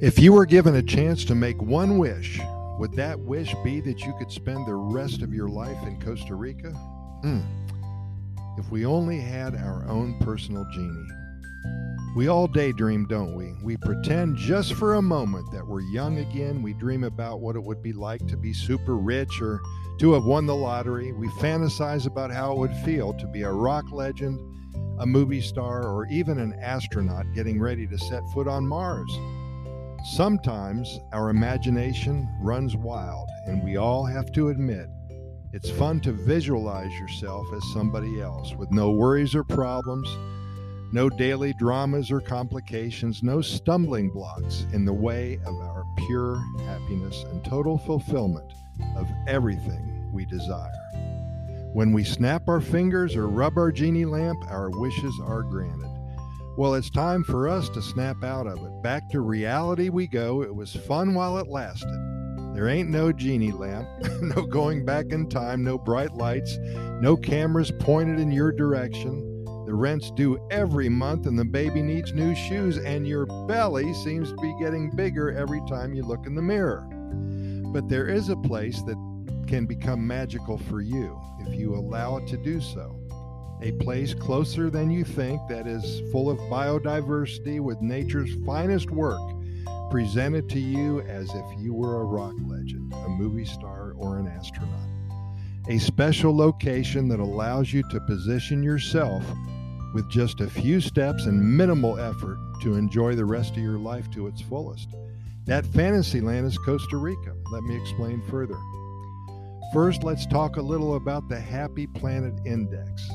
If you were given a chance to make one wish, would that wish be that you could spend the rest of your life in Costa Rica? Hmm. If we only had our own personal genie. We all daydream, don't we? We pretend just for a moment that we're young again. We dream about what it would be like to be super rich or to have won the lottery. We fantasize about how it would feel to be a rock legend, a movie star, or even an astronaut getting ready to set foot on Mars. Sometimes our imagination runs wild, and we all have to admit it's fun to visualize yourself as somebody else with no worries or problems, no daily dramas or complications, no stumbling blocks in the way of our pure happiness and total fulfillment of everything we desire. When we snap our fingers or rub our genie lamp, our wishes are granted. Well, it's time for us to snap out of it. Back to reality we go. It was fun while it lasted. There ain't no genie lamp, no going back in time, no bright lights, no cameras pointed in your direction. The rent's due every month, and the baby needs new shoes, and your belly seems to be getting bigger every time you look in the mirror. But there is a place that can become magical for you if you allow it to do so a place closer than you think that is full of biodiversity with nature's finest work presented to you as if you were a rock legend, a movie star, or an astronaut. A special location that allows you to position yourself with just a few steps and minimal effort to enjoy the rest of your life to its fullest. That fantasy land is Costa Rica. Let me explain further. First, let's talk a little about the Happy Planet Index.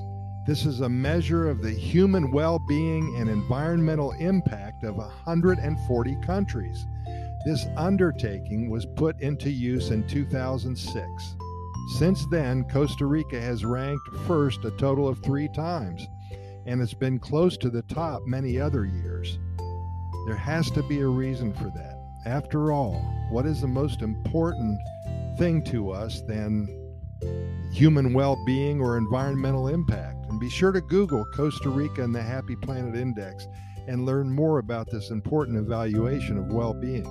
This is a measure of the human well being and environmental impact of 140 countries. This undertaking was put into use in 2006. Since then, Costa Rica has ranked first a total of three times, and it's been close to the top many other years. There has to be a reason for that. After all, what is the most important thing to us than human well being or environmental impact? And be sure to Google Costa Rica and the Happy Planet Index and learn more about this important evaluation of well being.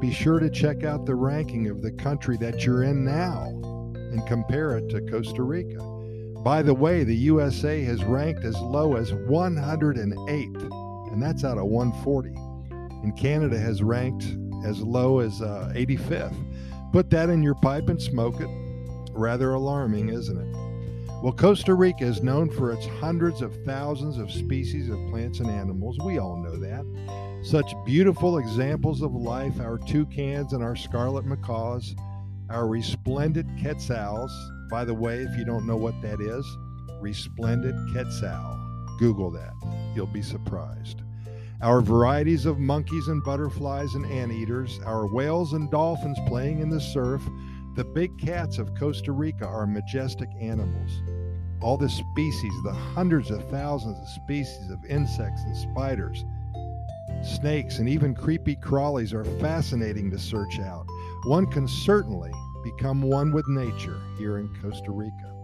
Be sure to check out the ranking of the country that you're in now and compare it to Costa Rica. By the way, the USA has ranked as low as 108th, and that's out of 140. And Canada has ranked as low as uh, 85th. Put that in your pipe and smoke it. Rather alarming, isn't it? Well, Costa Rica is known for its hundreds of thousands of species of plants and animals. We all know that. Such beautiful examples of life our toucans and our scarlet macaws, our resplendent quetzals. By the way, if you don't know what that is, resplendent quetzal. Google that. You'll be surprised. Our varieties of monkeys and butterflies and anteaters, our whales and dolphins playing in the surf, the big cats of Costa Rica are majestic animals. All the species, the hundreds of thousands of species of insects and spiders, snakes, and even creepy crawlies are fascinating to search out. One can certainly become one with nature here in Costa Rica.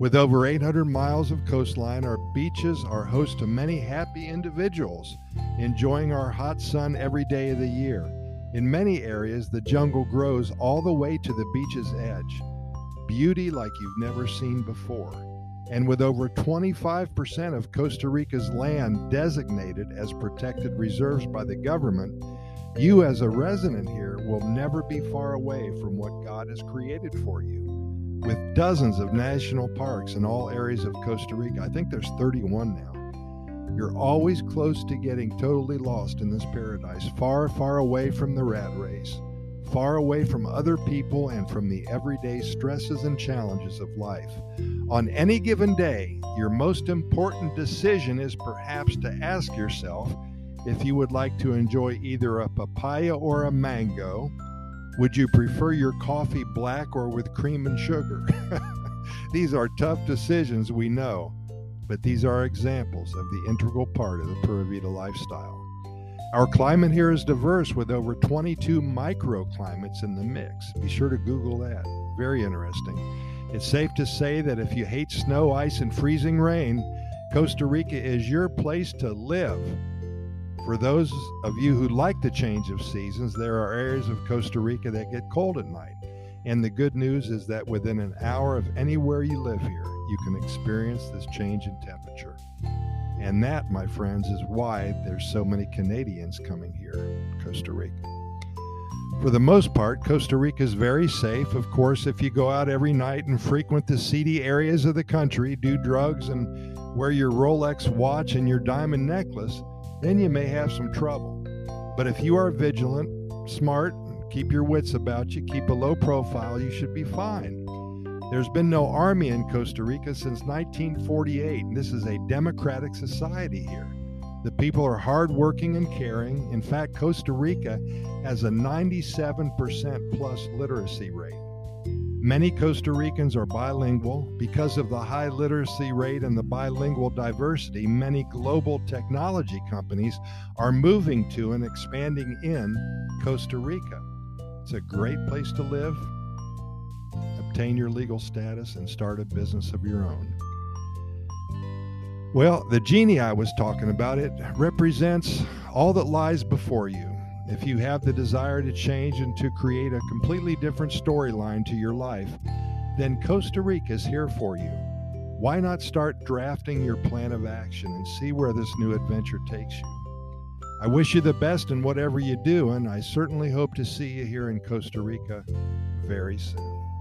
With over 800 miles of coastline, our beaches are host to many happy individuals enjoying our hot sun every day of the year. In many areas, the jungle grows all the way to the beach's edge. Beauty like you've never seen before. And with over 25% of Costa Rica's land designated as protected reserves by the government, you as a resident here will never be far away from what God has created for you. With dozens of national parks in all areas of Costa Rica, I think there's 31 now. You're always close to getting totally lost in this paradise, far, far away from the rat race, far away from other people and from the everyday stresses and challenges of life. On any given day, your most important decision is perhaps to ask yourself if you would like to enjoy either a papaya or a mango. Would you prefer your coffee black or with cream and sugar? These are tough decisions, we know but these are examples of the integral part of the Pura Vida lifestyle. Our climate here is diverse with over 22 microclimates in the mix. Be sure to Google that. Very interesting. It's safe to say that if you hate snow, ice, and freezing rain, Costa Rica is your place to live. For those of you who like the change of seasons, there are areas of Costa Rica that get cold at night. And the good news is that within an hour of anywhere you live here, you can experience this change in temperature. And that, my friends, is why there's so many Canadians coming here, Costa Rica. For the most part, Costa Rica is very safe. Of course, if you go out every night and frequent the seedy areas of the country, do drugs, and wear your Rolex watch and your diamond necklace, then you may have some trouble. But if you are vigilant, smart, keep your wits about you, keep a low profile, you should be fine. There's been no army in Costa Rica since 1948, and this is a democratic society here. The people are hardworking and caring. In fact, Costa Rica has a 97% plus literacy rate. Many Costa Ricans are bilingual. Because of the high literacy rate and the bilingual diversity, many global technology companies are moving to and expanding in Costa Rica. It's a great place to live, obtain your legal status, and start a business of your own. Well, the genie I was talking about, it represents all that lies before you. If you have the desire to change and to create a completely different storyline to your life, then Costa Rica is here for you. Why not start drafting your plan of action and see where this new adventure takes you? I wish you the best in whatever you do, and I certainly hope to see you here in Costa Rica very soon.